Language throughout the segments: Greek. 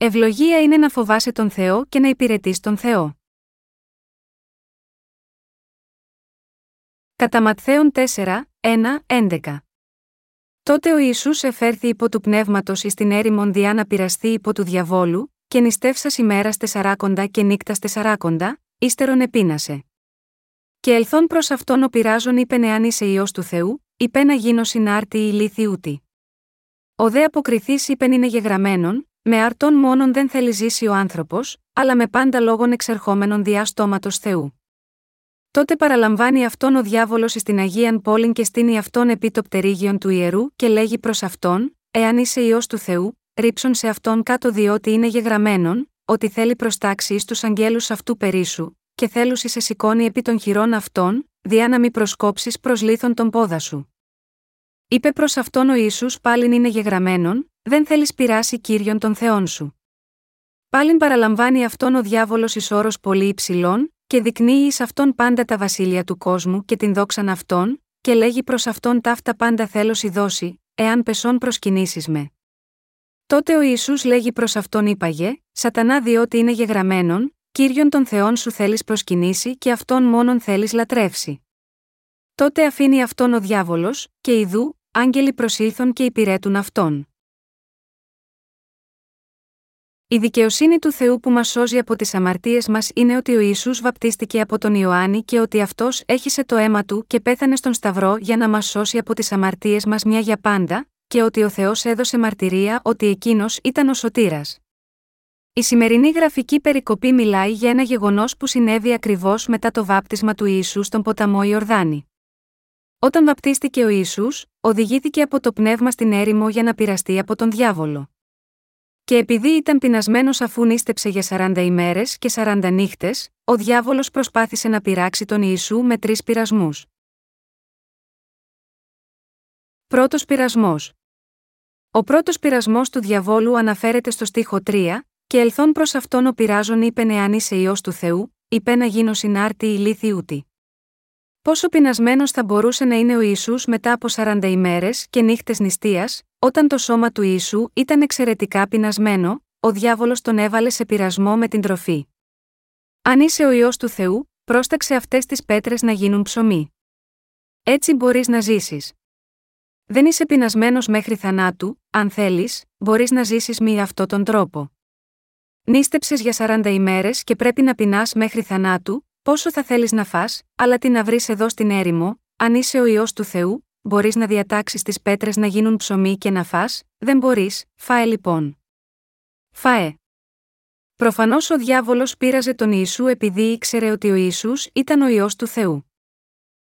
Ευλογία είναι να φοβάσαι τον Θεό και να υπηρετείς τον Θεό. Κατά Ματθαίον 4, 1, 11. Τότε ο Ισού εφέρθη υπό του πνεύματος εις την έρημον διά να πειραστεί υπό του διαβόλου, και νηστεύσας ημέρας τεσσαράκοντα και νύκτας τεσσαράκοντα, ύστερον επίνασε. Και ελθόν προς αυτόν ο πειράζων είπε εάν είσαι ιό του Θεού, είπε να γίνω συνάρτη η λύθη Ο δε αποκριθής είπεν είναι γεγραμμένον, με αρτών μόνον δεν θέλει ζήσει ο άνθρωπος, αλλά με πάντα λόγων εξερχόμενων διά στόματος Θεού. Τότε παραλαμβάνει αυτόν ο διάβολος στην Αγίαν Πόλην και στείνει αυτόν επί το πτερίγιον του ιερού και λέγει προς αυτόν, Εάν είσαι ιό του Θεού, ρίψον σε αυτόν κάτω διότι είναι γεγραμμένον, ότι θέλει προστάξει εις τους αγγέλους αυτού περίσου, και θέλουσι σε σηκώνει επί των χειρών αυτών, διά να μη προσκόψεις προς λίθον τον πόδα σου. Είπε προς αυτόν ο Ιησούς πάλιν είναι γεγραμμένον, δεν θέλεις πειράσει κύριον των Θεών σου. Πάλιν παραλαμβάνει αυτόν ο διάβολος εις όρος πολύ υψηλών, και δεικνύει εις αυτόν πάντα τα βασίλεια του κόσμου και την δόξαν αυτόν, και λέγει προς αυτόν ταύτα πάντα θέλω δώσει, εάν πεσόν προσκυνήσεις με. Τότε ο Ιησούς λέγει προς αυτόν είπαγε, Σατανά διότι είναι γεγραμμένον, κύριον των Θεών σου θέλεις προσκυνήσει και αυτόν μόνον θέλεις λατρεύσει. Τότε αφήνει αυτόν ο διάβολος, και ιδού, άγγελοι προσήλθον και υπηρέτουν αυτόν. Η δικαιοσύνη του Θεού που μας σώζει από τις αμαρτίες μας είναι ότι ο Ισού βαπτίστηκε από τον Ιωάννη και ότι αυτός έχισε το αίμα του και πέθανε στον Σταυρό για να μας σώσει από τις αμαρτίες μας μια για πάντα, και ότι ο Θεός έδωσε μαρτυρία ότι εκείνος ήταν ο σωτήρας. Η σημερινή γραφική περικοπή μιλάει για ένα γεγονός που συνέβη ακριβώς μετά το βάπτισμα του Ιησού στον ποταμό Ιορδάνη. Όταν βαπτίστηκε ο Ιησούς, οδηγήθηκε από το πνεύμα στην έρημο για να πειραστεί από τον διάβολο. Και επειδή ήταν πεινασμένος αφού νίστεψε για 40 ημέρες και 40 νύχτες, ο διάβολος προσπάθησε να πειράξει τον Ιησού με τρεις πειρασμούς. Πρώτος πειρασμός. Ο πρώτος πειρασμός του διαβόλου αναφέρεται στο στίχο 3, και ελθόν προς αυτόν ο πειράζων είπε εάν είσαι ιό του Θεού, είπε να γίνω συνάρτη ηλίθιούτη. Πόσο πεινασμένος θα μπορούσε να είναι ο Ιησούς μετά από 40 ημέρες και νύχτες νηστείας, όταν το σώμα του Ιησού ήταν εξαιρετικά πεινασμένο, ο διάβολος τον έβαλε σε πειρασμό με την τροφή. Αν είσαι ο ιό του Θεού, πρόσταξε αυτές τις πέτρες να γίνουν ψωμί. Έτσι μπορείς να ζήσεις. Δεν είσαι πεινασμένος μέχρι θανάτου, αν θέλεις, μπορείς να ζήσεις με αυτόν τον τρόπο. Νίστεψες για 40 ημέρες και πρέπει να πεινάς μέχρι θανάτου, πόσο θα θέλεις να φας, αλλά τι να βρεις εδώ στην έρημο, αν είσαι ο ιό του Θεού, μπορείς να διατάξεις τις πέτρες να γίνουν ψωμί και να φας, δεν μπορείς, φάε λοιπόν. Φάε. Προφανώς ο διάβολος πείραζε τον Ιησού επειδή ήξερε ότι ο Ισού ήταν ο ιό του Θεού.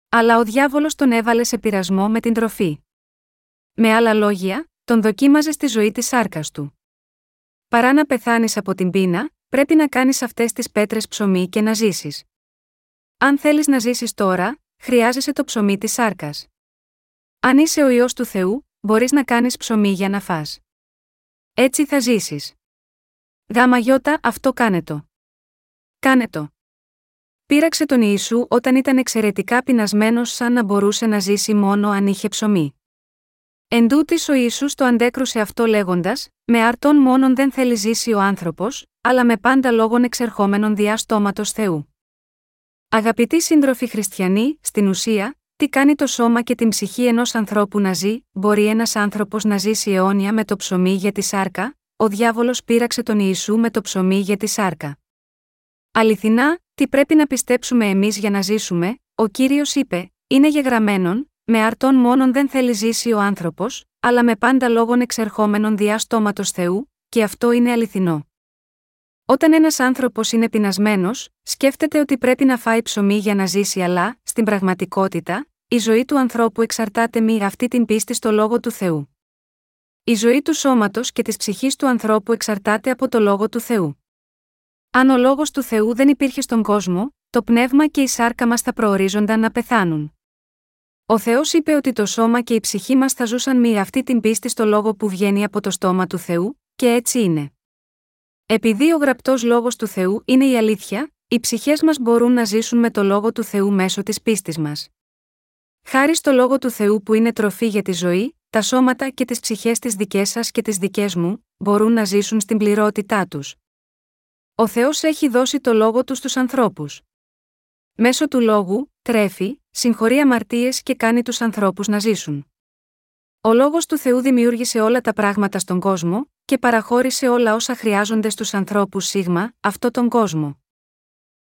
Αλλά ο διάβολος τον έβαλε σε πειρασμό με την τροφή. Με άλλα λόγια, τον δοκίμαζε στη ζωή της σάρκας του. Παρά να πεθάνεις από την πείνα, πρέπει να κάνεις αυτές τις πέτρες ψωμί και να ζήσεις. Αν θέλεις να ζήσεις τώρα, χρειάζεσαι το ψωμί της σάρκας. Αν είσαι ο ιό του Θεού, μπορείς να κάνεις ψωμί για να φας. Έτσι θα ζήσεις. Γάμα γιώτα, αυτό κάνε το. Κάνε το. Πήραξε τον Ιησού όταν ήταν εξαιρετικά πεινασμένος σαν να μπορούσε να ζήσει μόνο αν είχε ψωμί. Εν τούτης ο Ιησούς το αντέκρουσε αυτό λέγοντας: Με αρτών μόνον δεν θέλει ζήσει ο άνθρωπος, αλλά με πάντα λόγων εξερχόμενων διά στόματος Θεού. Αγαπητοί σύντροφοι χριστιανοί, στην ουσία, τι κάνει το σώμα και την ψυχή ενός ανθρώπου να ζει, μπορεί ένας άνθρωπος να ζήσει αιώνια με το ψωμί για τη σάρκα, ο διάβολος πείραξε τον Ιησού με το ψωμί για τη σάρκα. Αληθινά, τι πρέπει να πιστέψουμε εμείς για να ζήσουμε, ο κύριος είπε: Είναι γεγραμμένον, με αρτών μόνον δεν θέλει ζήσει ο άνθρωπος, αλλά με πάντα λόγων εξερχόμενων διά στόματος Θεού, και αυτό είναι αληθινό. Όταν ένας άνθρωπος είναι πεινασμένος, σκέφτεται ότι πρέπει να φάει ψωμί για να ζήσει, αλλά, στην πραγματικότητα, η ζωή του ανθρώπου εξαρτάται με αυτή την πίστη στο λόγο του Θεού. Η ζωή του σώματος και της ψυχής του ανθρώπου εξαρτάται από το λόγο του Θεού. Αν ο λόγος του Θεού δεν υπήρχε στον κόσμο, το πνεύμα και η σάρκα μας θα προορίζονταν να πεθάνουν. Ο Θεός είπε ότι το σώμα και η ψυχή μας θα ζούσαν με αυτή την πίστη στο λόγο που βγαίνει από το στόμα του Θεού, και έτσι είναι. Επειδή ο γραπτός λόγος του Θεού είναι η αλήθεια, οι ψυχές μας μπορούν να ζήσουν με το λόγο του Θεού μέσω της πίστης μας. Χάρη στο λόγο του Θεού που είναι τροφή για τη ζωή, τα σώματα και τις ψυχές της δικές σας και τις δικές μου, μπορούν να ζήσουν στην πληρότητά τους. Ο Θεός έχει δώσει το λόγο του στους ανθρώπους. Μέσω του λόγου, τρέφει, συγχωρεί αμαρτίες και κάνει τους ανθρώπους να ζήσουν. Ο λόγος του Θεού δημιούργησε όλα τα πράγματα στον κόσμο, και παραχώρησε όλα όσα χρειάζονται στους ανθρώπους σίγμα, αυτό τον κόσμο.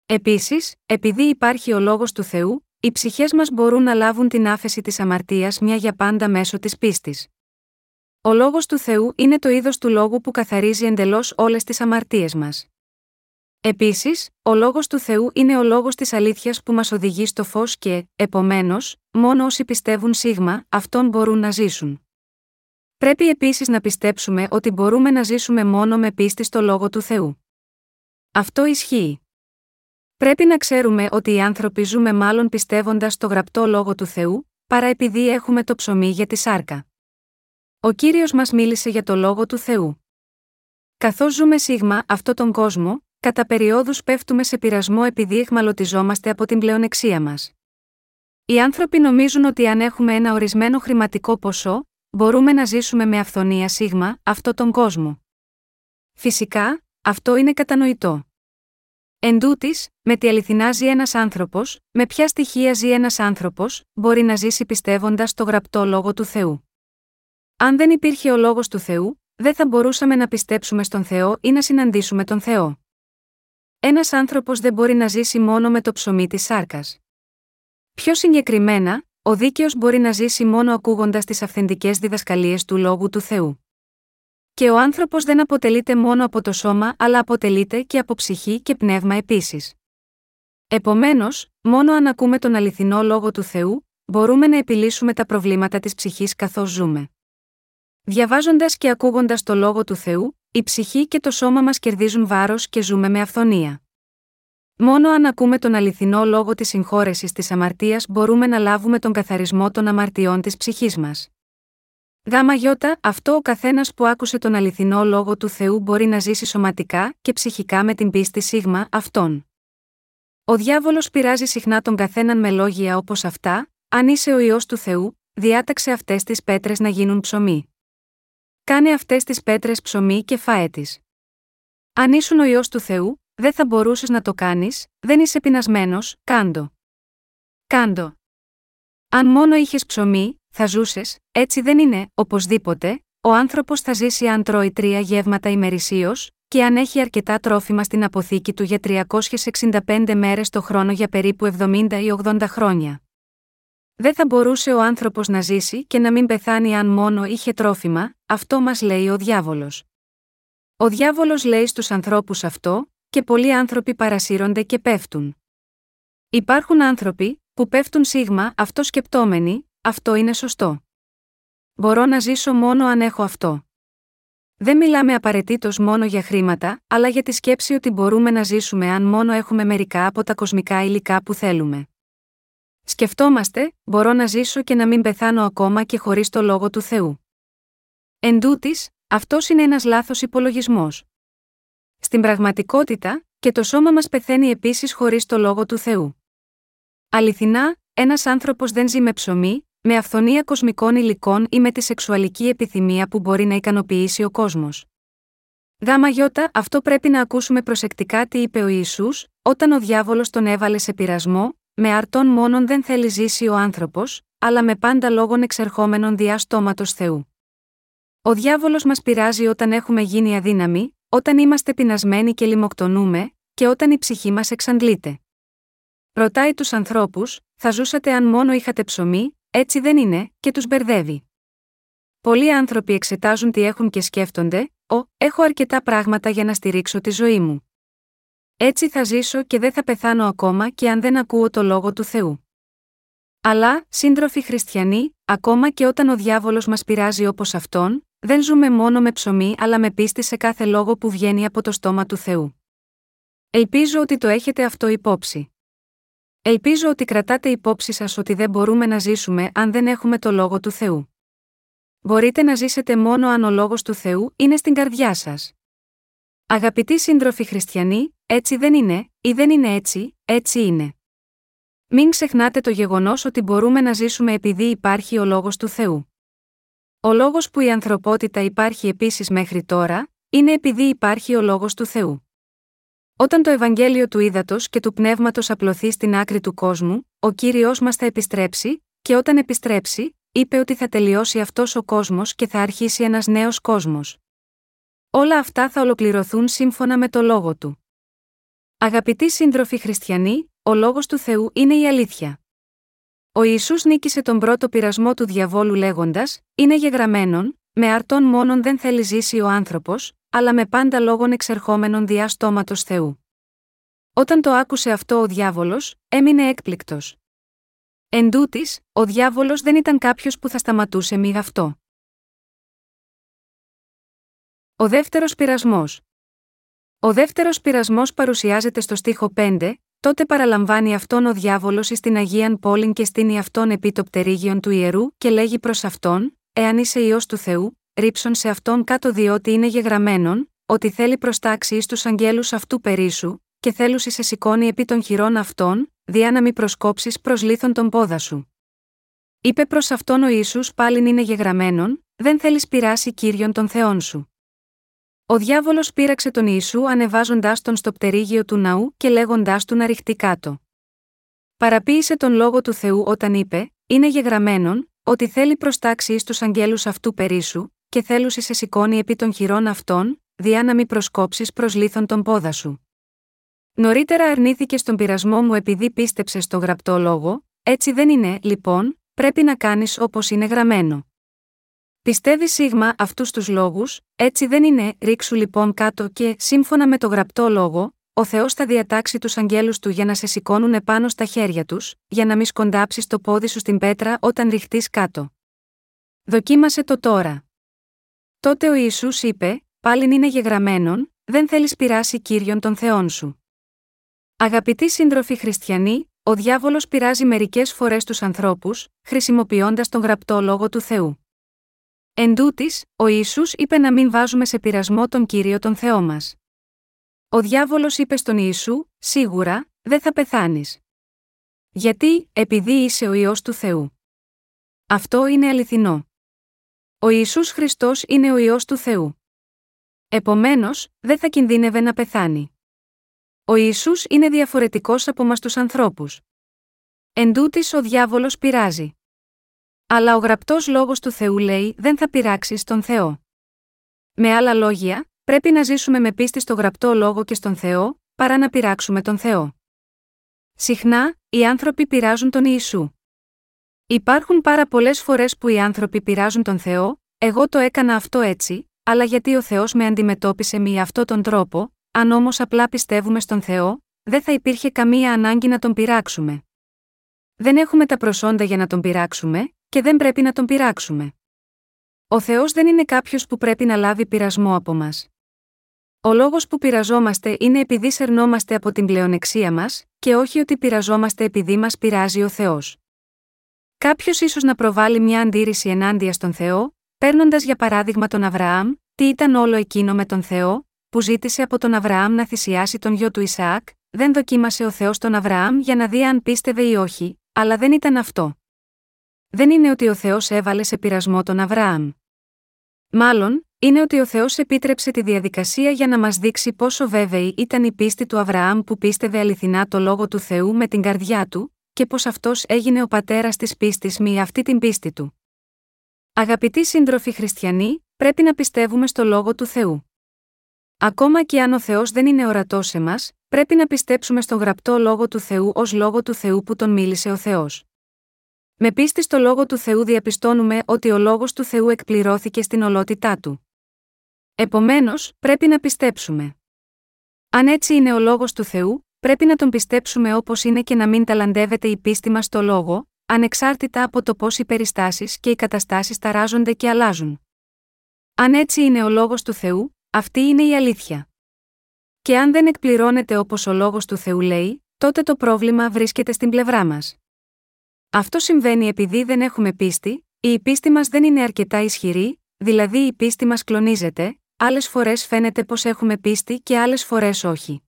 Επίσης, επειδή υπάρχει ο λόγος του Θεού, οι ψυχές μας μπορούν να λάβουν την άφεση της αμαρτίας μια για πάντα μέσω της πίστης. Ο λόγος του Θεού είναι το είδος του λόγου που καθαρίζει εντελώς όλες τις αμαρτίες μας. Επίσης, ο λόγος του Θεού είναι ο λόγος της αλήθειας που μας οδηγεί στο φως και, επομένως, μόνο όσοι πιστεύουν σίγμα, αυτόν μπορούν να ζήσουν. Πρέπει επίσης να πιστέψουμε ότι μπορούμε να ζήσουμε μόνο με πίστη στο λόγο του Θεού. Αυτό ισχύει. Πρέπει να ξέρουμε ότι οι άνθρωποι ζούμε μάλλον πιστεύοντας το γραπτό λόγο του Θεού, παρά επειδή έχουμε το ψωμί για τη σάρκα. Ο κύριος μας μίλησε για το λόγο του Θεού. Καθώς ζούμε σίγμα αυτόν τον κόσμο, κατά περιόδους πέφτουμε σε πειρασμό επειδή εχμαλωτιζόμαστε από την πλεονεξία μας. Οι άνθρωποι νομίζουν ότι αν έχουμε ένα ορισμένο χρηματικό ποσό, μπορούμε να ζήσουμε με αυθονία σίγμα αυτόν τον κόσμο. Φυσικά, αυτό είναι κατανοητό. Εν τούτης, με τι αληθινά ζει ένας άνθρωπος, με ποια στοιχεία ζει ένας άνθρωπος, μπορεί να ζήσει πιστεύοντας το γραπτό λόγο του Θεού. Αν δεν υπήρχε ο λόγος του Θεού, δεν θα μπορούσαμε να πιστέψουμε στον Θεό ή να συναντήσουμε τον Θεό. Ένας άνθρωπος δεν μπορεί να ζήσει μόνο με το ψωμί της σάρκας. Πιο συγκεκριμένα, ο δίκαιος μπορεί να ζήσει μόνο ακούγοντας τις αυθεντικές διδασκαλίες του λόγου του Θεού. Και ο άνθρωπος δεν αποτελείται μόνο από το σώμα, αλλά αποτελείται και από ψυχή και πνεύμα επίσης. Επομένως, μόνο αν ακούμε τον αληθινό λόγο του Θεού, μπορούμε να επιλύσουμε τα προβλήματα της ψυχής καθώς ζούμε. Διαβάζοντας και ακούγοντας το λόγο του Θεού, η ψυχή και το σώμα μας κερδίζουν βάρος και ζούμε με αυθονία. Μόνο αν ακούμε τον αληθινό λόγο της συγχώρεσης της αμαρτίας μπορούμε να λάβουμε τον καθαρισμό των αμαρτιών της ψυχής μας. Γάμα γιώτα, αυτό ο καθένας που άκουσε τον αληθινό λόγο του Θεού μπορεί να ζήσει σωματικά και ψυχικά με την πίστη σίγμα αυτόν. Ο διάβολος πειράζει συχνά τον καθέναν με λόγια όπως αυτά, αν είσαι ο ιό του Θεού, διάταξε αυτές τις πέτρες να γίνουν ψωμί. Κάνε αυτές τις πέτρες ψωμί και φάε τις. Αν ήσουν ο ιό του Θεού, δεν θα μπορούσες να το κάνεις, δεν είσαι πεινασμένος, κάντο. Κάντο. Αν μόνο είχες ψωμί, θα ζούσες, έτσι δεν είναι, οπωσδήποτε, ο άνθρωπος θα ζήσει αν τρώει τρία γεύματα ημερησίως, και αν έχει αρκετά τρόφιμα στην αποθήκη του για 365 μέρες το χρόνο για περίπου 70 ή 80 χρόνια. Δεν θα μπορούσε ο άνθρωπος να ζήσει και να μην πεθάνει αν μόνο είχε τρόφιμα, αυτό μας λέει ο διάβολος. Ο διάβολος λέει στους ανθρώπους αυτό, και πολλοί άνθρωποι παρασύρονται και πέφτουν. Υπάρχουν άνθρωποι που πέφτουν σίγμα αυτό σκεπτόμενοι, αυτό είναι σωστό. Μπορώ να ζήσω μόνο αν έχω αυτό. Δεν μιλάμε απαραίτητος μόνο για χρήματα, αλλά για τη σκέψη ότι μπορούμε να ζήσουμε αν μόνο έχουμε μερικά από τα κοσμικά υλικά που θέλουμε. Σκεφτόμαστε, μπορώ να ζήσω και να μην πεθάνω ακόμα και χωρίς το λόγο του Θεού. Εν τούτης, αυτός είναι ένας λάθος υπολογισμός. Στην πραγματικότητα, και το σώμα μας πεθαίνει επίσης χωρίς το λόγο του Θεού. Αληθινά, ένας άνθρωπος δεν ζει με ψωμί, με αυθονία κοσμικών υλικών ή με τη σεξουαλική επιθυμία που μπορεί να ικανοποιήσει ο κόσμος. Γάμα γιώτα, αυτό πρέπει να ακούσουμε προσεκτικά τι είπε ο Ιησούς, όταν ο διάβολος τον έβαλε σε πειρασμό, με αρτών μόνον δεν θέλει ζήσει ο άνθρωπος, αλλά με πάντα λόγων εξερχόμενων διά στόματος Θεού. Ο διάβολος μας πειράζει όταν έχουμε γίνει αδύναμοι, όταν είμαστε πεινασμένοι και λιμοκτονούμε, και όταν η ψυχή μας εξαντλείται. Ρωτάει τους ανθρώπους, θα ζούσατε αν μόνο είχατε ψωμί, έτσι δεν είναι, και τους μπερδεύει. Πολλοί άνθρωποι εξετάζουν τι έχουν και σκέφτονται, Ω, έχω αρκετά πράγματα για να στηρίξω τη ζωή μου. Έτσι θα ζήσω και δεν θα πεθάνω ακόμα και αν δεν ακούω το λόγο του Θεού. Αλλά, σύντροφοι χριστιανοί, ακόμα και όταν ο διάβολος μας πειράζει όπως αυτόν, δεν ζούμε μόνο με ψωμί αλλά με πίστη σε κάθε λόγο που βγαίνει από το στόμα του Θεού. Ελπίζω ότι το έχετε αυτό υπόψη. Ελπίζω ότι κρατάτε υπόψη σας ότι δεν μπορούμε να ζήσουμε αν δεν έχουμε το Λόγο του Θεού. Μπορείτε να ζήσετε μόνο αν ο Λόγος του Θεού είναι στην καρδιά σας. Αγαπητοί σύντροφοι χριστιανοί, έτσι δεν είναι, ή δεν είναι έτσι, έτσι είναι. Μην ξεχνάτε το γεγονός ότι μπορούμε να ζήσουμε επειδή υπάρχει ο Λόγος του Θεού. Ο λόγος που η ανθρωπότητα υπάρχει επίσης μέχρι τώρα, είναι επειδή υπάρχει ο λόγος του Θεού. Όταν το Ευαγγέλιο του Ήδατος και του Πνεύματος απλωθεί στην άκρη του κόσμου, ο κύριος μας θα επιστρέψει, και όταν επιστρέψει, είπε ότι θα τελειώσει αυτός ο κόσμος και θα αρχίσει ένας νέος κόσμος. Όλα αυτά θα ολοκληρωθούν σύμφωνα με το λόγο του. Αγαπητοί σύντροφοι χριστιανοί, ο λόγος του Θεού είναι η αλήθεια. Ο Ισού νίκησε τον πρώτο πειρασμό του διαβόλου λέγοντας: Είναι γεγραμμένον, με αρτών μόνον δεν θέλει ζήσει ο άνθρωπος, αλλά με πάντα λόγων εξερχόμενων διά στόματος Θεού. Όταν το άκουσε αυτό ο διάβολος, έμεινε έκπληκτος. Εν τούτης, ο διάβολος δεν ήταν κάποιος που θα σταματούσε μη αυτό. Ο δεύτερος πειρασμός. Ο δεύτερος πειρασμός παρουσιάζεται στο στίχο 5, τότε παραλαμβάνει αυτόν ο διάβολος εις την Αγίαν Πόλην και στείνει αυτόν επί το πτερίγιον του ιερού και λέγει προς αυτόν, Εάν είσαι ιό του Θεού, ρίψον σε αυτόν κάτω διότι είναι γεγραμμένον, ότι θέλει προστάξει ει τους αγγέλους αυτού περίσου, και θέλουσι σε σηκώνει επί των χειρών αυτών, διά να μη προσκόψεις προς λίθον τον πόδα σου. Είπε προς αυτόν ο Ιησούς πάλιν είναι γεγραμμένον, δεν θέλεις πειράσει κύριον των Θεών σου. Ο διάβολος πείραξε τον Ιησού ανεβάζοντάς τον στο πτερίγιο του ναού και λέγοντάς του να ρηχτεί κάτω. Παραποίησε τον λόγο του Θεού όταν είπε: Είναι γεγραμμένον, ότι θέλει προστάξει ει τους αγγέλους αυτού περίσου, και θέλουσι σε σηκώνει επί των χειρών αυτών, διά να μη προσκόψεις προς λίθον τον πόδα σου. Νωρίτερα αρνήθηκε στον πειρασμό μου επειδή πίστεψε στο γραπτό λόγο, έτσι δεν είναι, λοιπόν, πρέπει να κάνεις όπως είναι γραμμένο. Πιστεύει σίγμα αυτούς τους λόγους, έτσι δεν είναι, ρίξου λοιπόν κάτω και, σύμφωνα με το γραπτό λόγο, ο Θεός θα διατάξει τους αγγέλους του για να σε σηκώνουν επάνω στα χέρια τους, για να μη σκοντάψεις το πόδι σου στην πέτρα όταν ρηχτεί κάτω. Δοκίμασε το τώρα. Τότε ο Ιησούς είπε: Πάλιν είναι γεγραμμένον, δεν θέλεις πειράσει κύριον των Θεών σου. Αγαπητοί σύντροφοι χριστιανοί, ο διάβολος πειράζει μερικές φορές τους ανθρώπους, χρησιμοποιώντας τον γραπτό λόγο του Θεού. Εν τούτης, ο Ιησούς είπε να μην βάζουμε σε πειρασμό τον κύριο τον Θεό μας. Ο διάβολος είπε στον Ιησού: Σίγουρα, δεν θα πεθάνεις. Γιατί, επειδή είσαι ο ιό του Θεού. Αυτό είναι αληθινό. Ο Ιησούς Χριστός είναι ο Υιός του Θεού. Επομένως, δεν θα κινδύνευε να πεθάνει. Ο Ιησούς είναι διαφορετικός από μας τους ανθρώπους. Εν τούτης ο διάβολος πειράζει. Αλλά ο γραπτός λόγος του Θεού λέει δεν θα πειράξει τον Θεό. Με άλλα λόγια, πρέπει να ζήσουμε με πίστη στο γραπτό λόγο και στον Θεό, παρά να πειράξουμε τον Θεό. Συχνά, οι άνθρωποι πειράζουν τον Ιησού. Υπάρχουν πάρα πολλές φορές που οι άνθρωποι πειράζουν τον Θεό, εγώ το έκανα αυτό έτσι, αλλά γιατί ο Θεός με αντιμετώπισε με αυτόν τον τρόπο, αν όμως απλά πιστεύουμε στον Θεό, δεν θα υπήρχε καμία ανάγκη να τον πειράξουμε. Δεν έχουμε τα προσόντα για να τον πειράξουμε, και δεν πρέπει να τον πειράξουμε. Ο Θεός δεν είναι κάποιος που πρέπει να λάβει πειρασμό από μας. Ο λόγος που πειραζόμαστε είναι επειδή σερνόμαστε από την πλεονεξία μας, και όχι ότι πειραζόμαστε επειδή μας πειράζει ο Θεός. Κάποιος ίσως να προβάλλει μια αντίρρηση ενάντια στον Θεό, παίρνοντας για παράδειγμα τον Αβραάμ, τι ήταν όλο εκείνο με τον Θεό, που ζήτησε από τον Αβραάμ να θυσιάσει τον γιο του Ισαάκ, δεν δοκίμασε ο Θεός τον Αβραάμ για να δει αν πίστευε ή όχι, αλλά δεν ήταν αυτό. Δεν είναι ότι ο Θεός έβαλε σε πειρασμό τον Αβραάμ. Μάλλον, είναι ότι ο Θεός επίτρεψε τη διαδικασία για να μας δείξει πόσο βέβαιη ήταν η πίστη του Αβραάμ που πίστευε αληθινά το λόγο του Θεού με την καρδιά του, και πως αυτός έγινε ο πατέρας της πίστης με αυτή την πίστη του. Αγαπητοί σύντροφοι χριστιανοί, πρέπει να πιστεύουμε στο λόγο του Θεού. Ακόμα και αν ο Θεός δεν είναι ορατός σε μας, πρέπει να πιστέψουμε στον γραπτό λόγο του Θεού ως λόγο του Θεού που τον μίλησε ο Θεός. Με πίστη στο λόγο του Θεού διαπιστώνουμε ότι ο λόγος του Θεού εκπληρώθηκε στην ολότητά του. Επομένως, πρέπει να πιστέψουμε. Αν έτσι είναι ο λόγος του Θεού, πρέπει να τον πιστέψουμε όπως είναι και να μην ταλαντεύεται η πίστη μας στο λόγο, ανεξάρτητα από το πώς οι περιστάσεις και οι καταστάσεις ταράζονται και αλλάζουν. Αν έτσι είναι ο λόγος του Θεού, αυτή είναι η αλήθεια. Και αν δεν εκπληρώνεται όπως ο λόγος του Θεού λέει, τότε το πρόβλημα βρίσκεται στην πλευρά μας. Αυτό συμβαίνει επειδή δεν έχουμε πίστη, η πίστη μας δεν είναι αρκετά ισχυρή, δηλαδή η πίστη μας κλονίζεται, άλλες φορές φαίνεται πως έχουμε πίστη και άλλες φορές όχι.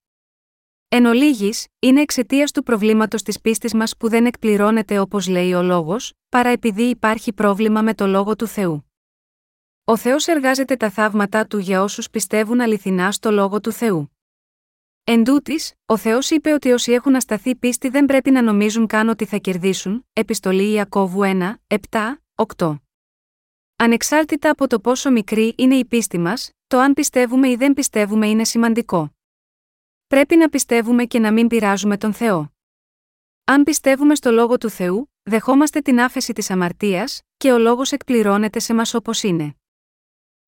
Εν ολίγης, είναι εξαιτίας του προβλήματος της πίστης μας που δεν εκπληρώνεται όπως λέει ο λόγος, παρά επειδή υπάρχει πρόβλημα με το λόγο του Θεού. Ο Θεός εργάζεται τα θαύματά του για όσους πιστεύουν αληθινά στο λόγο του Θεού. Εν τούτης, ο Θεός είπε ότι όσοι έχουν ασταθεί πίστη δεν πρέπει να νομίζουν καν ότι θα κερδίσουν. Επιστολή Ιακώβου 1, 7, 8. Ανεξάρτητα από το πόσο μικρή είναι η πίστη μας, το αν πιστεύουμε ή δεν πιστεύουμε είναι σημαντικό. Πρέπει να πιστεύουμε και να μην πειράζουμε τον Θεό. Αν πιστεύουμε στο λόγο του Θεού, δεχόμαστε την άφεση της αμαρτίας, και ο λόγος εκπληρώνεται σε μας όπως είναι.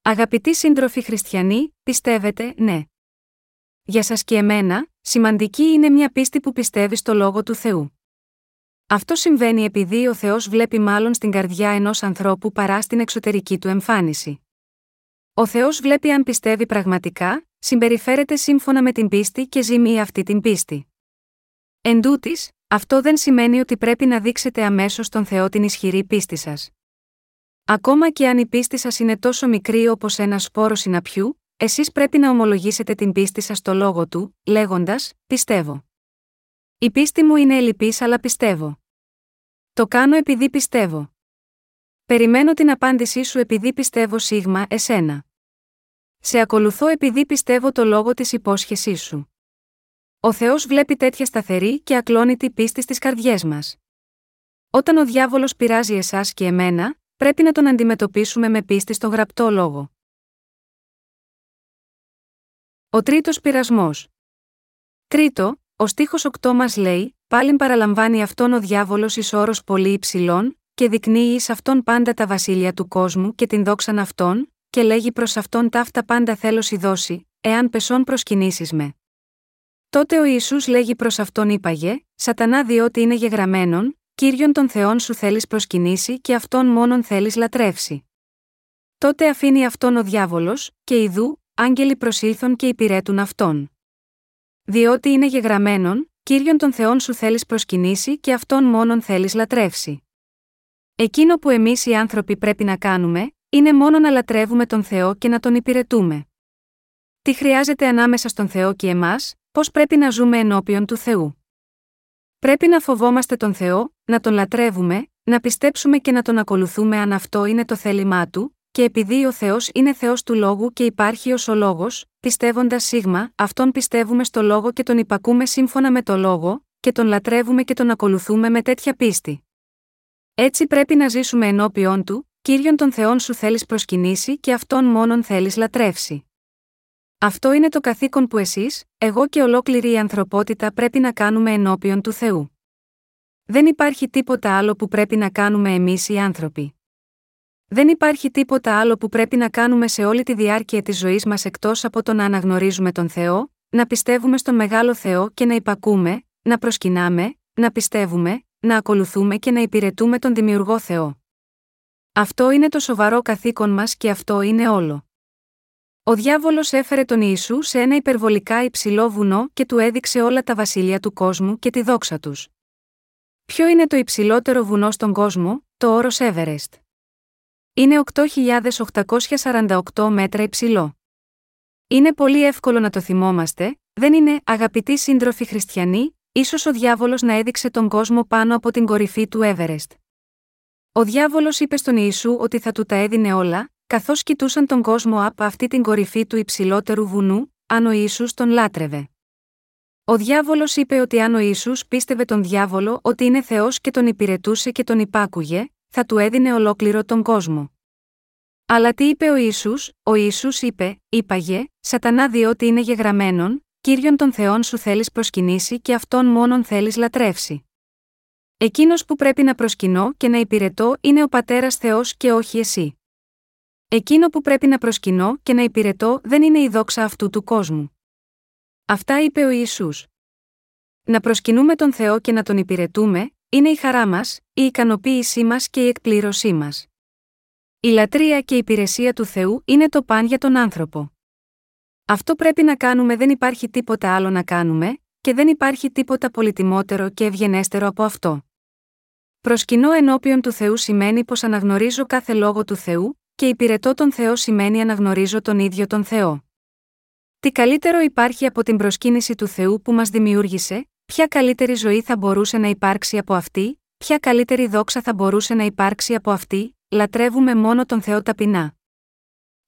Αγαπητοί σύντροφοι χριστιανοί, πιστεύετε, ναι. Για σας και εμένα, σημαντική είναι μια πίστη που πιστεύεις στο Λόγο του Θεού. Αυτό συμβαίνει επειδή ο Θεός βλέπει μάλλον στην καρδιά ενός ανθρώπου παρά στην εξωτερική του εμφάνιση. Ο Θεός βλέπει αν πιστεύει πραγματικά, συμπεριφέρεται σύμφωνα με την πίστη και ζημεί αυτή την πίστη. Εν τούτης, αυτό δεν σημαίνει ότι πρέπει να δείξετε αμέσως στον Θεό την ισχυρή πίστη σας. Ακόμα και αν η πίστη σας είναι τόσο μικρή όπως ένα σπόρο συναπιού, εσείς πρέπει να ομολογήσετε την πίστη σας στο λόγο του, λέγοντας: Πιστεύω. Η πίστη μου είναι ελλειπής, αλλά πιστεύω. Το κάνω επειδή πιστεύω. Περιμένω την απάντησή σου επειδή πιστεύω σίγμα εσένα. Σε ακολουθώ επειδή πιστεύω το λόγο της υπόσχεσής σου. Ο Θεός βλέπει τέτοια σταθερή και ακλόνητη πίστη στις καρδιές μας. Όταν ο διάβολος πειράζει εσάς και εμένα, πρέπει να τον αντιμετωπίσουμε με πίστη στον γραπτό λόγο. Ο τρίτος πειρασμός. Τρίτο, ο στίχος 8 μας λέει: Πάλιν παραλαμβάνει αυτόν ο διάβολος εις όρος πολύ υψηλών, και δεικνύει εις αυτόν πάντα τα βασίλεια του κόσμου και την δόξαν αυτόν, και λέγει προς αυτόν ταύτα πάντα θέλω δώσει, εάν πεσόν προσκυνήσεις με. Τότε ο Ιησούς λέγει προς αυτόν είπαγε, Σατανά διότι είναι γεγραμμένον, κύριον των Θεών σου θέλεις προσκυνήσει και αυτόν μόνον θέλεις λατρεύσει. Τότε αφήνει αυτόν ο διάβολος, και ιδού, άγγελοι προσήλθον και υπηρέτουν αυτόν. Διότι είναι γεγραμμένον, κύριον των Θεών σου θέλεις προσκυνήσει και αυτόν μόνον θέλεις λατρεύσει. Εκείνο που εμείς οι άνθρωποι πρέπει να κάνουμε, είναι μόνο να λατρεύουμε τον Θεό και να τον υπηρετούμε. Τι χρειάζεται ανάμεσα στον Θεό και εμάς, πώς πρέπει να ζούμε ενώπιον του Θεού; Πρέπει να φοβόμαστε τον Θεό, να τον λατρεύουμε, να πιστέψουμε και να τον ακολουθούμε αν αυτό είναι το θέλημά του, και επειδή ο Θεός είναι Θεός του λόγου και υπάρχει ως ο λόγος, πιστεύοντας σίγμα, αυτόν πιστεύουμε στο λόγο και τον υπακούμε σύμφωνα με το λόγο, και τον λατρεύουμε και τον ακολουθούμε με τέτοια πίστη. Έτσι πρέπει να ζήσουμε ενώπιον του, κύριον των Θεών σου θέλεις προσκυνήσει και αυτόν μόνον θέλεις λατρεύσει. Αυτό είναι το καθήκον που εσείς, εγώ και ολόκληρη η ανθρωπότητα πρέπει να κάνουμε ενώπιον του Θεού. Δεν υπάρχει τίποτα άλλο που πρέπει να κάνουμε εμείς οι άνθρωποι. Δεν υπάρχει τίποτα άλλο που πρέπει να κάνουμε σε όλη τη διάρκεια της ζωής μας εκτός από το να αναγνωρίζουμε τον Θεό, να πιστεύουμε στον μεγάλο Θεό και να υπακούμε, να προσκυνάμε, να πιστεύουμε, να ακολουθούμε και να υπηρετούμε τον Δημιουργό Θεό. Αυτό είναι το σοβαρό καθήκον μας και αυτό είναι όλο. Ο διάβολος έφερε τον Ιησού σε ένα υπερβολικά υψηλό βουνό και του έδειξε όλα τα βασίλεια του κόσμου και τη δόξα τους. Ποιο είναι το υψηλότερο βουνό στον κόσμο, το όρος Everest. Είναι 8.848 μέτρα υψηλό. Είναι πολύ εύκολο να το θυμόμαστε, δεν είναι, αγαπητοί σύντροφοι χριστιανοί, ίσως ο διάβολος να έδειξε τον κόσμο πάνω από την κορυφή του Everest. Ο διάβολος είπε στον Ιησού ότι θα του τα έδινε όλα, καθώς κοιτούσαν τον κόσμο από αυτή την κορυφή του υψηλότερου βουνού, αν ο Ιησούς τον λάτρευε. Ο διάβολος είπε ότι αν ο Ιησούς πίστευε τον διάβολο ότι είναι Θεός και τον υπηρετούσε και τον υπάκουγε, θα του έδινε ολόκληρο τον κόσμο. Αλλά τι είπε ο Ιησούς, ο Ιησούς είπε, είπαγε, Σατανά διότι είναι γεγραμμένον, κύριον των Θεών σου θέλεις προσκυνήσει και αυτόν μόνον θέλεις λατρεύσει. Εκείνος που πρέπει να προσκυνώ και να υπηρετώ είναι ο Πατέρας Θεός και όχι εσύ. Εκείνο που πρέπει να προσκυνώ και να υπηρετώ δεν είναι η δόξα αυτού του κόσμου. Αυτά είπε ο Ιησούς. Να προσκυνούμε τον Θεό και να τον υπηρετούμε, είναι η χαρά μας, η ικανοποίησή μας και η εκπλήρωσή μας. Η λατρεία και η υπηρεσία του Θεού είναι το παν για τον άνθρωπο. Αυτό πρέπει να κάνουμε δεν υπάρχει τίποτα άλλο να κάνουμε, και δεν υπάρχει τίποτα πολυτιμότερο και ευγενέστερο από αυτό. Προσκυνώ ενώπιον του Θεού σημαίνει πως αναγνωρίζω κάθε λόγο του Θεού, και υπηρετώ τον Θεό σημαίνει αναγνωρίζω τον ίδιο τον Θεό. Τι καλύτερο υπάρχει από την προσκύνηση του Θεού που μας δημιούργησε, Ποια καλύτερη ζωή θα μπορούσε να υπάρξει από αυτή, ποια καλύτερη δόξα θα μπορούσε να υπάρξει από αυτή, λατρεύουμε μόνο τον Θεό ταπεινά.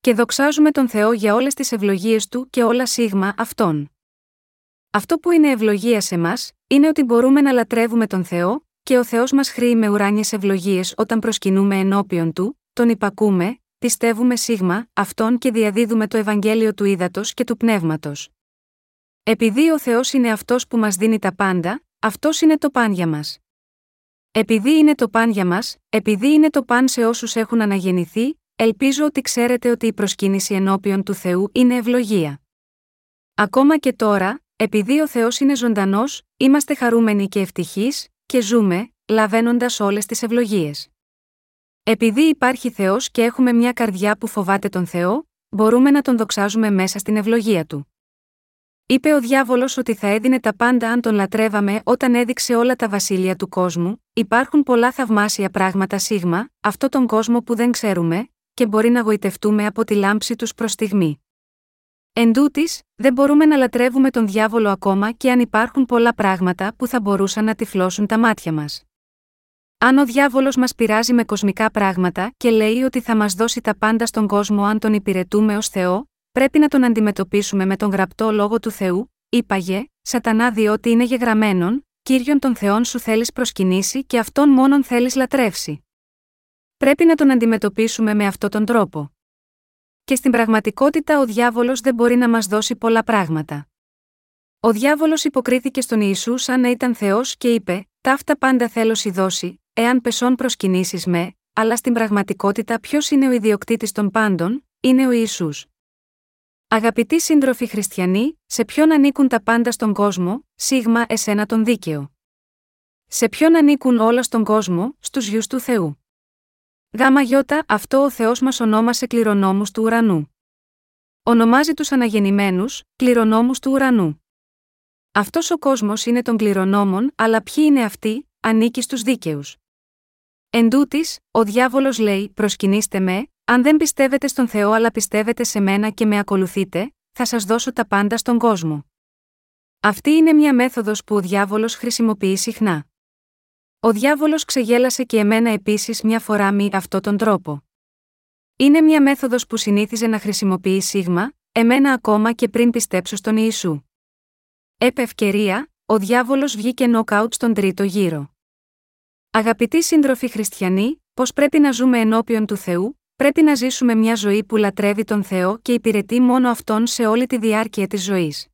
και δοξάζουμε τον Θεό για όλες τις ευλογίες του και όλα σίγμα αυτών. Αυτό που είναι ευλογία σε μας, είναι ότι μπορούμε να λατρεύουμε τον Θεό, και ο Θεός μας χρήει με ουράνιες ευλογίες όταν προσκυνούμε ενώπιον του, τον υπακούμε, πιστεύουμε σίγμα, αυτόν και διαδίδουμε το Ευαγγέλιο του ύδατο και του πνεύματος. Επειδή ο Θεός είναι αυτός που μας δίνει τα πάντα, αυτός είναι το παν για μας. Επειδή είναι το παν για μας, επειδή είναι το παν σε όσους έχουν αναγεννηθεί, ελπίζω ότι ξέρετε ότι η προσκύνηση ενώπιον του Θεού είναι ευλογία. Ακόμα και τώρα, επειδή ο Θεός είναι ζωντανός, είμαστε χαρούμενοι και ευτυχείς, και ζούμε, λαβαίνοντας όλες τις ευλογίες. Επειδή υπάρχει Θεός και έχουμε μια καρδιά που φοβάται τον Θεό, μπορούμε να τον δοξάζουμε μέσα στην ευλογία του. Είπε ο διάβολος ότι θα έδινε τα πάντα αν τον λατρεύαμε όταν έδειξε όλα τα βασίλεια του κόσμου, υπάρχουν πολλά θαυμάσια πράγματα σίγμα, αυτό τον κόσμο που δεν ξέρουμε, και μπορεί να γοητευτούμε από τη λάμψη τους προς στιγμή. Εν τούτης, δεν μπορούμε να λατρεύουμε τον διάβολο ακόμα και αν υπάρχουν πολλά πράγματα που θα μπορούσαν να τυφλώσουν τα μάτια μας. Αν ο διάβολος μας πειράζει με κοσμικά πράγματα και λέει ότι θα μας δώσει τα πάντα στον κόσμο αν τον υπηρετούμε ως Θεό, πρέπει να τον αντιμετωπίσουμε με τον γραπτό λόγο του Θεού, είπαγε, Σατανά διότι είναι γεγραμμένον, κύριον των Θεών σου θέλεις προσκυνήσει και αυτόν μόνον θέλεις λατρεύσει. Πρέπει να τον αντιμετωπίσουμε με αυτόν τον τρόπο. Και στην πραγματικότητα ο διάβολος δεν μπορεί να μας δώσει πολλά πράγματα. Ο διάβολος υποκρίθηκε στον Ιησού σαν να ήταν Θεός και είπε: Ταύτα πάντα θέλω σι δώσει, εάν πεσόν προσκυνήσεις με, αλλά στην πραγματικότητα ποιος είναι ο ιδιοκτήτης των πάντων, είναι ο Ιησούς. Αγαπητοί σύντροφοι χριστιανοί, σε ποιον ανήκουν τα πάντα στον κόσμο, σίγμα εσένα τον δίκαιο. Σε ποιον ανήκουν όλα στον κόσμο, στους γιους του Θεού. Γάμα γιώτα, αυτό ο Θεός μας ονόμασε κληρονόμους του ουρανού. Ονομάζει τους αναγεννημένους, κληρονόμους του ουρανού. Αυτός ο κόσμος είναι των κληρονόμων, αλλά ποιοι είναι αυτοί, ανήκει στους δίκαιους. Εν τούτης, ο διάβολος λέει: Προσκυνήστε με, αν δεν πιστεύετε στον Θεό αλλά πιστεύετε σε μένα και με ακολουθείτε, θα σας δώσω τα πάντα στον κόσμο. Αυτή είναι μια μέθοδος που ο διάβολος χρησιμοποιεί συχνά. Ο διάβολος ξεγέλασε και εμένα επίσης μια φορά μη αυτόν τον τρόπο. Είναι μια μέθοδος που συνήθιζε να χρησιμοποιεί σίγμα, εμένα ακόμα και πριν πιστέψω στον Ιησού. Έπε ευκαιρία, ο διάβολος βγήκε νοκάουτ στον τρίτο γύρο. Αγαπητοί σύντροφοι χριστιανοί, πώς πρέπει να ζούμε ενώπιον του Θεού, πρέπει να ζήσουμε μια ζωή που λατρεύει τον Θεό και υπηρετεί μόνο αυτόν σε όλη τη διάρκεια της ζωής.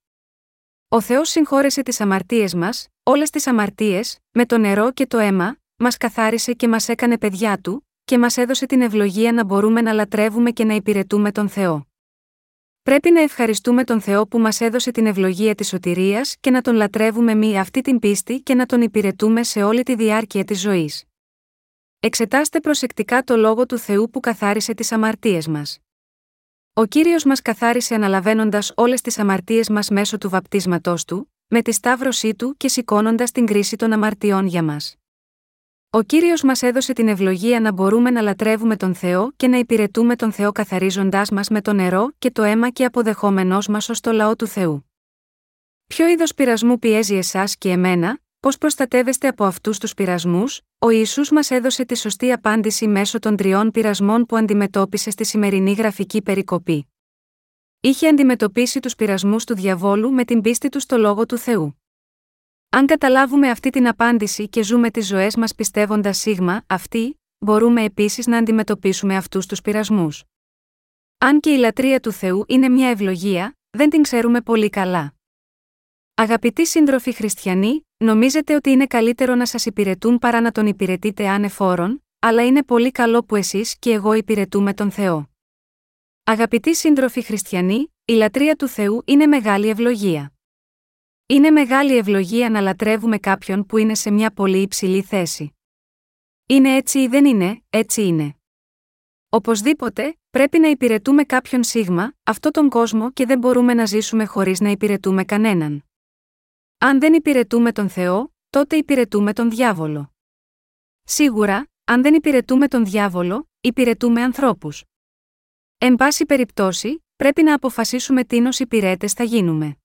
Ο Θεός συγχώρεσε τις αμαρτίες μας, όλες τις αμαρτίες, με το νερό και το αίμα, μας καθάρισε και μας έκανε παιδιά του, και μας έδωσε την ευλογία να μπορούμε να λατρεύουμε και να υπηρετούμε τον Θεό. Πρέπει να ευχαριστούμε τον Θεό που μας έδωσε την ευλογία της σωτηρίας και να τον λατρεύουμε μη αυτή την πίστη και να τον υπηρετούμε σε όλη τη διάρκεια της ζωής. Εξετάστε προσεκτικά το λόγο του Θεού που καθάρισε τις αμαρτίες μας. Ο κύριος μας καθάρισε αναλαβαίνοντας όλες τις αμαρτίες μας μέσω του βαπτίσματός του, με τη σταύρωσή του και σηκώνοντας την κρίση των αμαρτιών για μας. Ο κύριος μας έδωσε την ευλογία να μπορούμε να λατρεύουμε τον Θεό και να υπηρετούμε τον Θεό καθαρίζοντάς μας με το νερό και το αίμα και αποδεχόμενός μας ως το λαό του Θεού. Ποιο είδος πειρασμού πιέζει εσάς και εμένα, πώς προστατεύεστε από αυτούς τους πειρασμούς, ο Ιησούς μας έδωσε τη σωστή απάντηση μέσω των τριών πειρασμών που αντιμετώπισε στη σημερινή γραφική περικοπή. Είχε αντιμετωπίσει τους πειρασμούς του διαβόλου με την πίστη του στο λόγο του Θεού. Αν καταλάβουμε αυτή την απάντηση και ζούμε τις ζωές μας πιστεύοντας σίγμα, αυτή, μπορούμε επίσης να αντιμετωπίσουμε αυτούς τους πειρασμούς. Αν και η λατρεία του Θεού είναι μια ευλογία, δεν την ξέρουμε πολύ καλά. Αγαπητοί σύντροφοι χριστιανοί, νομίζετε ότι είναι καλύτερο να σας υπηρετούν παρά να τον υπηρετείτε άνεφόρον, αλλά είναι πολύ καλό που εσείς και εγώ υπηρετούμε τον Θεό. Αγαπητοί σύντροφοι χριστιανοί, η λατρεία του Θεού είναι μεγάλη ευλογία. Είναι μεγάλη ευλογία να λατρεύουμε κάποιον που είναι σε μια πολύ υψηλή θέση. Είναι έτσι ή δεν είναι, έτσι είναι. Οπωσδήποτε, πρέπει να υπηρετούμε κάποιον σίγμα, αυτό τον κόσμο και δεν μπορούμε να ζήσουμε χωρίς να υπηρετούμε κανέναν. Αν δεν υπηρετούμε τον Θεό, τότε υπηρετούμε τον διάβολο. Σίγουρα, αν δεν υπηρετούμε τον διάβολο, υπηρετούμε ανθρώπους. Εν πάση περιπτώσει, πρέπει να αποφασίσουμε τι υπηρέτε θα γίνουμε.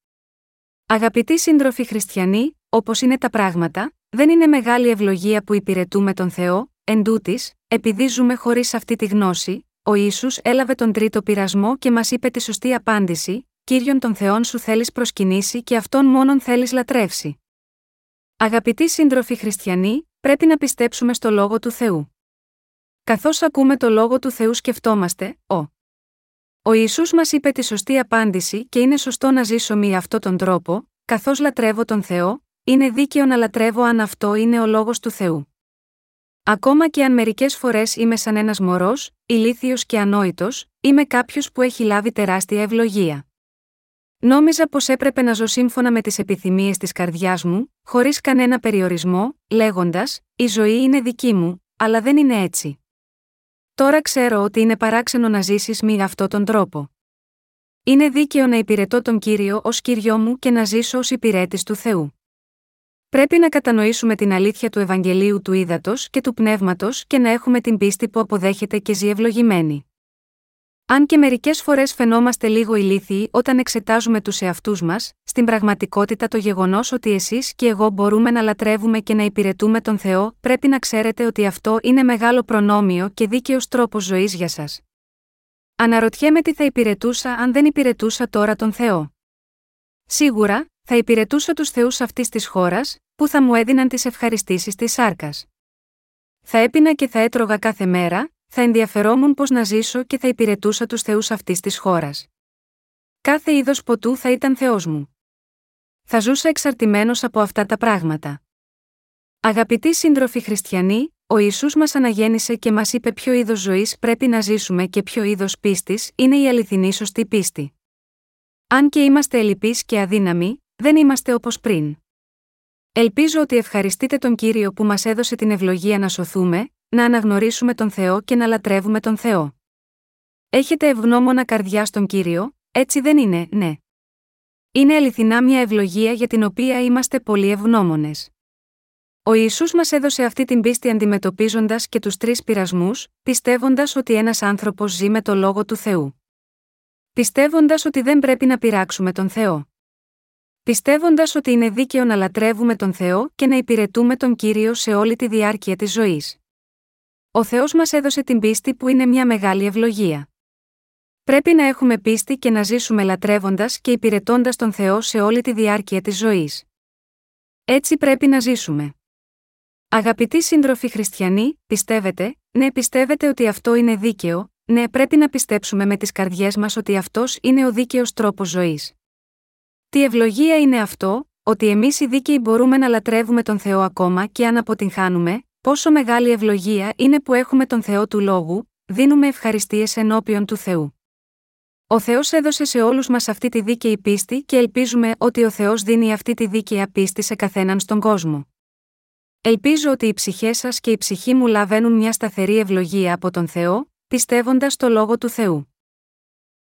Αγαπητοί σύντροφοι χριστιανοί, όπως είναι τα πράγματα, δεν είναι μεγάλη ευλογία που υπηρετούμε τον Θεό, εν τούτης, επειδή ζούμε χωρίς αυτή τη γνώση, ο Ιησούς έλαβε τον τρίτο πειρασμό και μας είπε τη σωστή απάντηση: Κύριον των Θεών σου θέλεις προσκυνήσει και αυτόν μόνον θέλεις λατρεύσει. Αγαπητοί σύντροφοι χριστιανοί, πρέπει να πιστέψουμε στο λόγο του Θεού. Καθώς ακούμε το λόγο του Θεού, σκεφτόμαστε, ο. Ο Ισού μας είπε τη σωστή απάντηση και είναι σωστό να ζήσω με αυτόν τον τρόπο, καθώς λατρεύω τον Θεό, είναι δίκαιο να λατρεύω αν αυτό είναι ο λόγος του Θεού. Ακόμα και αν μερικές φορές είμαι σαν ένας μωρός, ηλίθιος και ανόητος, είμαι κάποιος που έχει λάβει τεράστια ευλογία. Νόμιζα πως έπρεπε να ζω σύμφωνα με τις επιθυμίες της καρδιάς μου, χωρίς κανένα περιορισμό, λέγοντας: Η ζωή είναι δική μου, αλλά δεν είναι έτσι. Τώρα ξέρω ότι είναι παράξενο να ζήσεις με αυτόν τον τρόπο. Είναι δίκαιο να υπηρετώ τον κύριο ως κύριο μου και να ζήσω ως υπηρέτης του Θεού. Πρέπει να κατανοήσουμε την αλήθεια του Ευαγγελίου του Ήδατος και του Πνεύματος και να έχουμε την πίστη που αποδέχεται και ζει ευλογημένη. Αν και μερικές φορές φαινόμαστε λίγο ηλίθιοι όταν εξετάζουμε τους εαυτούς μας, στην πραγματικότητα το γεγονός ότι εσείς και εγώ μπορούμε να λατρεύουμε και να υπηρετούμε τον Θεό, πρέπει να ξέρετε ότι αυτό είναι μεγάλο προνόμιο και δίκαιος τρόπος ζωής για σας. Αναρωτιέμαι τι θα υπηρετούσα αν δεν υπηρετούσα τώρα τον Θεό. Σίγουρα, θα υπηρετούσα τους Θεούς αυτής της χώρας, που θα μου έδιναν τις ευχαριστήσεις της σάρκας. Θα έπινα και θα έτρωγα κάθε μέρα, θα ενδιαφερόμουν πώς να ζήσω και θα υπηρετούσα τους Θεούς αυτής της χώρας. Κάθε είδος ποτού θα ήταν Θεός μου. Θα ζούσα εξαρτημένος από αυτά τα πράγματα. Αγαπητοί σύντροφοι χριστιανοί, ο Ιησούς μας αναγέννησε και μας είπε ποιο είδος ζωής πρέπει να ζήσουμε και ποιο είδος πίστης είναι η αληθινή σωστή πίστη. Αν και είμαστε ελλειπείς και αδύναμοι, δεν είμαστε όπως πριν. Ελπίζω ότι ευχαριστείτε τον Κύριο που μας έδωσε την ευλογία να σωθούμε, να αναγνωρίσουμε τον Θεό και να λατρεύουμε τον Θεό. Έχετε ευγνώμονα καρδιά στον Κύριο, έτσι δεν είναι, ναι. Είναι αληθινά μια ευλογία για την οποία είμαστε πολύ ευγνώμονες. Ο Ιησούς μας έδωσε αυτή την πίστη αντιμετωπίζοντας και τους τρεις πειρασμούς, πιστεύοντας ότι ένας άνθρωπος ζει με το λόγο του Θεού. Πιστεύοντας ότι δεν πρέπει να πειράξουμε τον Θεό. Πιστεύοντας ότι είναι δίκαιο να λατρεύουμε τον Θεό και να υπηρετούμε τον κύριο σε όλη τη διάρκεια της ζωής. Ο Θεός μας έδωσε την πίστη που είναι μια μεγάλη ευλογία. Πρέπει να έχουμε πίστη και να ζήσουμε λατρεύοντας και υπηρετώντας τον Θεό σε όλη τη διάρκεια της ζωής. Έτσι πρέπει να ζήσουμε. Αγαπητοί σύντροφοι χριστιανοί, πιστεύετε, ναι, πιστεύετε ότι αυτό είναι δίκαιο, ναι, πρέπει να πιστέψουμε με τις καρδιές μας ότι αυτός είναι ο δίκαιος τρόπος ζωής. Τι ευλογία είναι αυτό, ότι εμείς οι δίκαιοι μπορούμε να λατρεύουμε τον Θεό ακόμα και αν αποτυγχάνουμε, Πόσο μεγάλη ευλογία είναι που έχουμε τον Θεό του Λόγου, δίνουμε ευχαριστίες ενώπιον του Θεού. Ο Θεός έδωσε σε όλους μας αυτή τη δίκαιη πίστη και ελπίζουμε ότι ο Θεός δίνει αυτή τη δίκαια πίστη σε καθέναν στον κόσμο. Ελπίζω ότι οι ψυχές σας και η ψυχή μου λαβαίνουν μια σταθερή ευλογία από τον Θεό, πιστεύοντας το λόγο του Θεού.